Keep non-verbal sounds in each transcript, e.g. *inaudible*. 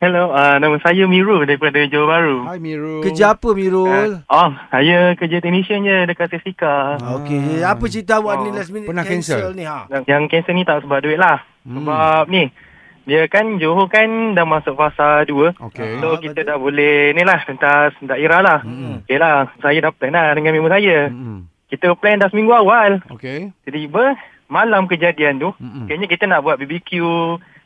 Hello, uh, nama saya Miru daripada Johor Bahru. Hai Miru. Kerja apa Mirul? Uh, oh, saya kerja technician je dekat Sesika. Ah, Okey, apa cerita awak Oh, ni last minute pernah cancel? ni ha? Yang, yang cancel ni tak sebab duit lah. Hmm. Sebab ni, dia kan Johor kan dah masuk fasa 2. Okey. So, Ah, kita betul. dah boleh ni lah, pentas daerah lah. Hmm. Okey lah, saya dah plan lah dengan member saya. Hmm. Kita plan dah seminggu awal. Okey. Tiba-tiba, malam kejadian tu, Hmm. kayaknya kita nak buat BBQ,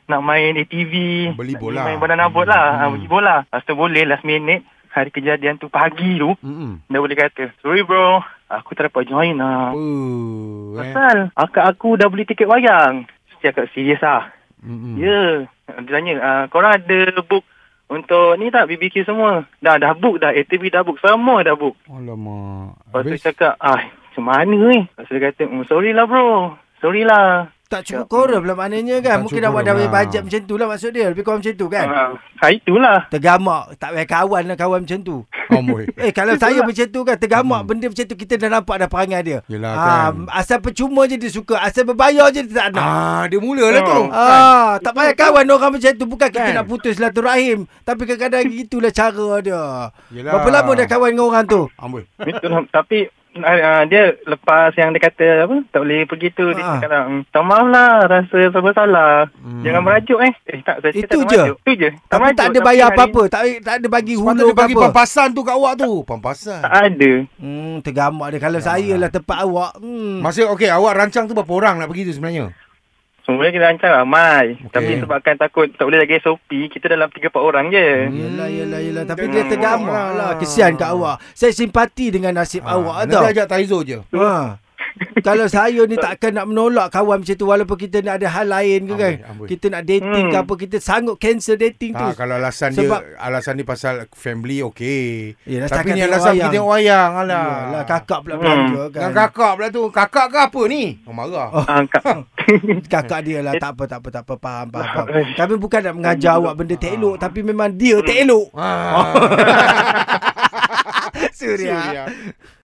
nak main ATV, Beli nak bola. main banana boat lah, Hmm. hmm. beli bola. Lepas tu boleh last minute, hari kejadian tu pagi tu, Hmm. dia boleh kata, sorry bro, aku tak dapat join lah. Oh. Eh. Pasal akak aku dah beli tiket wayang. Saya cakap serius lah. Hmm. Ya. Dia tanya, ah, korang ada book untuk ni tak BBQ semua? Dah, dah book dah. ATV dah book. Semua dah book. Alamak. Lepas tu cakap, ah, macam mana ni? Lepas tu dia kata, oh, sorry lah bro. Sorry lah. Tak cukup korum lah maknanya kan. Tak Mungkin awak dah punya lah. bajet macam tu lah maksud dia. Lebih kurang macam tu kan. Ah, itulah. Tergamak. Tak payah kawan lah kawan macam tu. Oh. *laughs* Eh kalau saya macam tu kan tergamak Hmm. benda macam tu kita dah nampak dah perangai dia. Yelah, Ah, kan. Asal percuma je dia suka. Asal berbayar je dia tak nak. Ah, dia mulalah tu. Oh. Ah, tak payah kawan orang macam tu. Bukan kita Kan? nak putus silaturahim. Tapi kadang-kadang *laughs* itulah cara dia. Yelah. Berapa lama dah kawan dengan orang tu? Amboi. Itulah. Tapi uh, dia lepas yang dia kata apa tak boleh pergi tu dia Ah. cakap lah, "Hmm, tak maaf lah rasa serba salah. Hmm. Jangan merajuk eh. Eh tak saya Itu tak je? merajuk. Itu je. Tapi merajuk. tak ada Tapi bayar apa-apa. Tak, tak ada bagi hulu ke bagi apa. pampasan tu kat awak tu. Pampasan. Tak ada. Hmm, tergamak dia. Kalau saya lah tempat awak. Hmm. Masa okey awak rancang tu berapa orang nak pergi tu sebenarnya? Sebenarnya kita rancang ramai. Okey. Tapi sebabkan takut tak boleh lagi SOP, kita dalam 3-4 orang je. Yelah, yelah, yelah. Tapi Hmm, dia tergamak lah. Kesian kat awak. Saya simpati dengan nasib Ah, awak nanti tau. ajak Taizo je. Ha. Kalau saya ni takkan nak menolak kawan macam tu walaupun kita nak ada hal lain ke kan. Amboi, amboi. Kita nak dating ke Hmm. apa kita sanggup cancel dating tu. Tak, kalau alasan Sebab- dia alasan dia pasal family okey. Yelah, Tapi ni alasan wayang. kita tengok wayang alah. Yalah, kakak pula Hmm. belanja kan. Dengan kakak pula tu. Kakak ke apa ni? Oh, marah. Oh. Ah, kak. *laughs* Kakak dia lah tak apa tak apa tak apa faham faham. faham. Kami bukan nak mengajar awak benda tak elok tapi memang dia tak elok. Ah. *laughs* Suria. Suria.